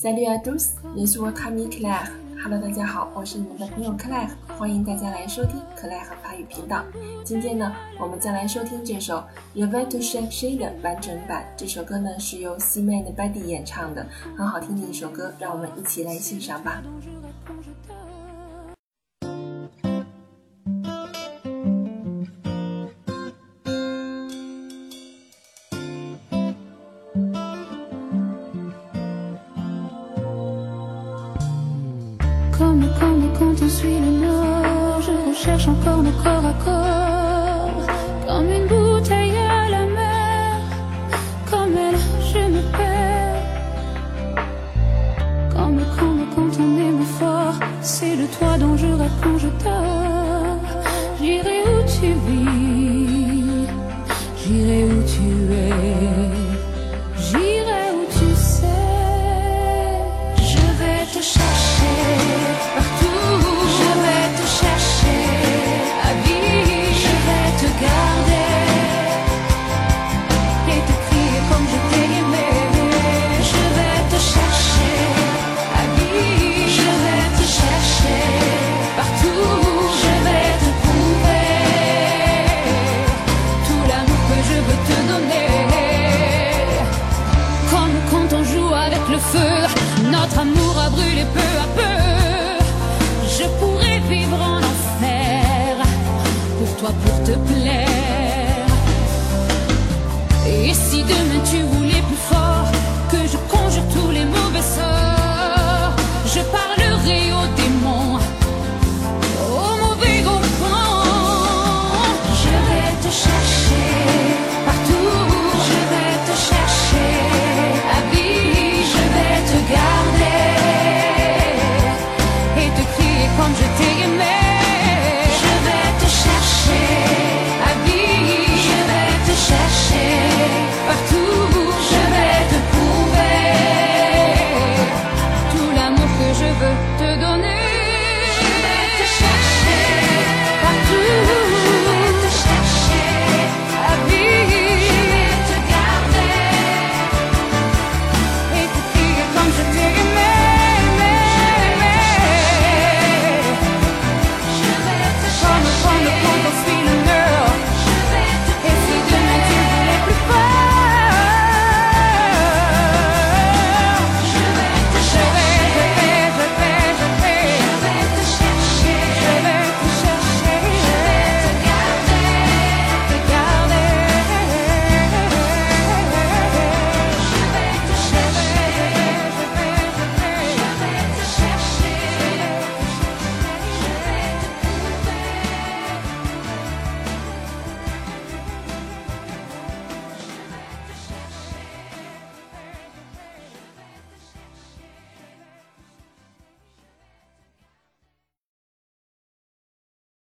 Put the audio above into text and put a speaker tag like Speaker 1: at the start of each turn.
Speaker 1: Salut à tous, je suis votre ami Claire. Hello，大家好，我是你们的朋友 Claire，欢迎大家来收听 Claire 法语频道。今天呢，我们再来收听这首《Je vais te chercher》的完整版。这首歌呢是由 C Man 的 Buddy 演唱的，很好听的一首歌，让我们一起来欣赏吧。
Speaker 2: Encore nos corps à corps, comme quand on joue avec le feu. Notre amour a brûlé peu à peu. Je pourrais vivre en enfer pour toi, pour te plaire. Et si demain tu voulais plus fort que je conjure tout